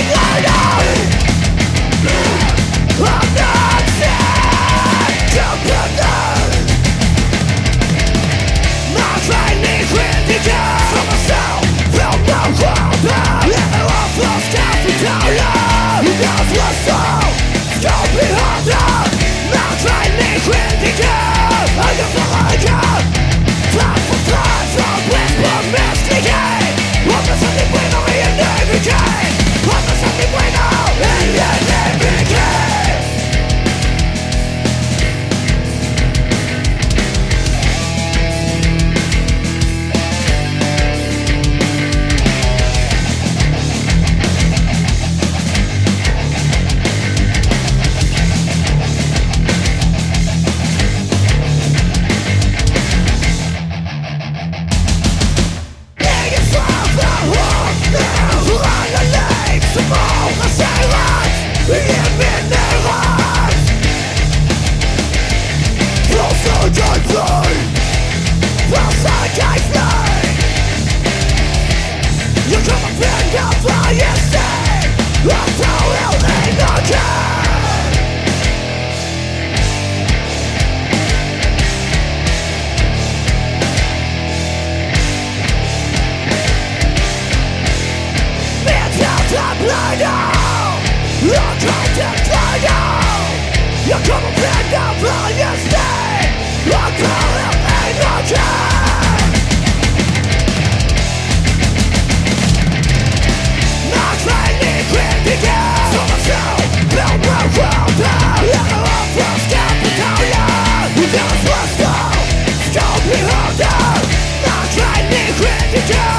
Take a look. Look. 别叫他别闹，我可听够了。Yeah.